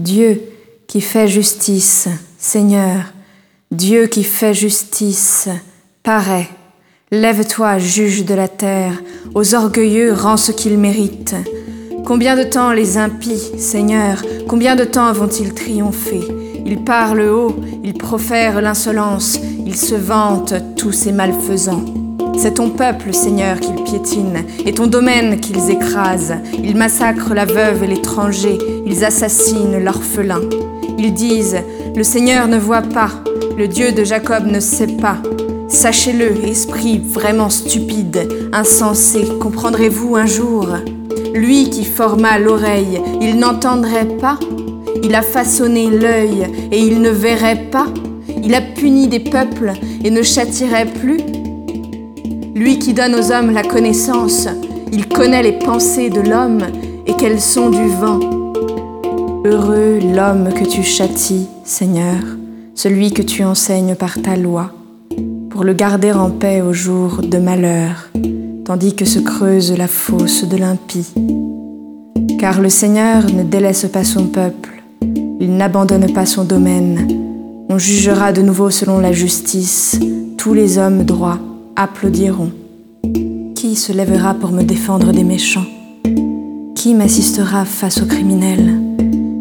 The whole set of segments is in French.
Dieu qui fait justice, Seigneur, Dieu qui fait justice, paraît. Lève-toi, juge de la terre, aux orgueilleux rends ce qu'ils méritent. Combien de temps les impies, Seigneur, combien de temps vont-ils triompher? Ils parlent haut, ils profèrent l'insolence, ils se vantent tous ces malfaisants. C'est ton peuple, Seigneur, qu'ils piétinent, et ton domaine qu'ils écrasent. Ils massacrent la veuve et l'étranger, ils assassinent l'orphelin. Ils disent, le Seigneur ne voit pas, le Dieu de Jacob ne sait pas. Sachez-le, esprit vraiment stupide, insensé, comprendrez-vous un jour? Lui qui forma l'oreille, il n'entendrait pas? Il a façonné l'œil et il ne verrait pas? Il a puni des peuples et ne châtirait plus? Lui qui donne aux hommes la connaissance, il connaît les pensées de l'homme et qu'elles sont du vent. Heureux l'homme que tu châties, Seigneur, celui que tu enseignes par ta loi, pour le garder en paix au jour de malheur, tandis que se creuse la fosse de l'impie. Car le Seigneur ne délaisse pas son peuple, il n'abandonne pas son domaine. On jugera de nouveau selon la justice tous les hommes droits applaudiront. Qui se lèvera pour me défendre des méchants? Qui m'assistera face aux criminels?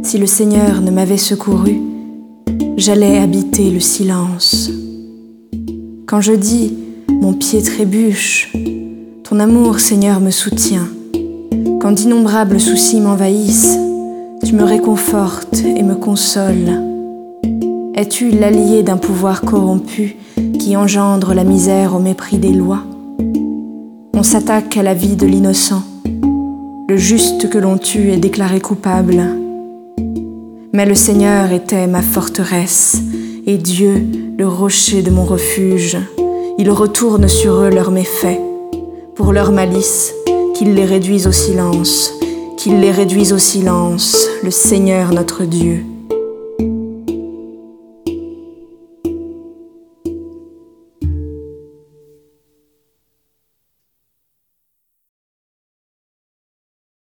Si le Seigneur ne m'avait secouru, j'allais habiter le silence. Quand je dis mon pied trébuche, ton amour, Seigneur, me soutient. Quand d'innombrables soucis m'envahissent, tu me réconfortes et me consoles. Es-tu l'allié d'un pouvoir corrompu qui engendre la misère au mépris des lois. On s'attaque à la vie de l'innocent. Le juste que l'on tue est déclaré coupable. Mais le Seigneur était ma forteresse et Dieu le rocher de mon refuge. Il retourne sur eux leurs méfaits, pour leur malice, qu'il les réduise au silence, qu'il les réduise au silence, le Seigneur notre Dieu.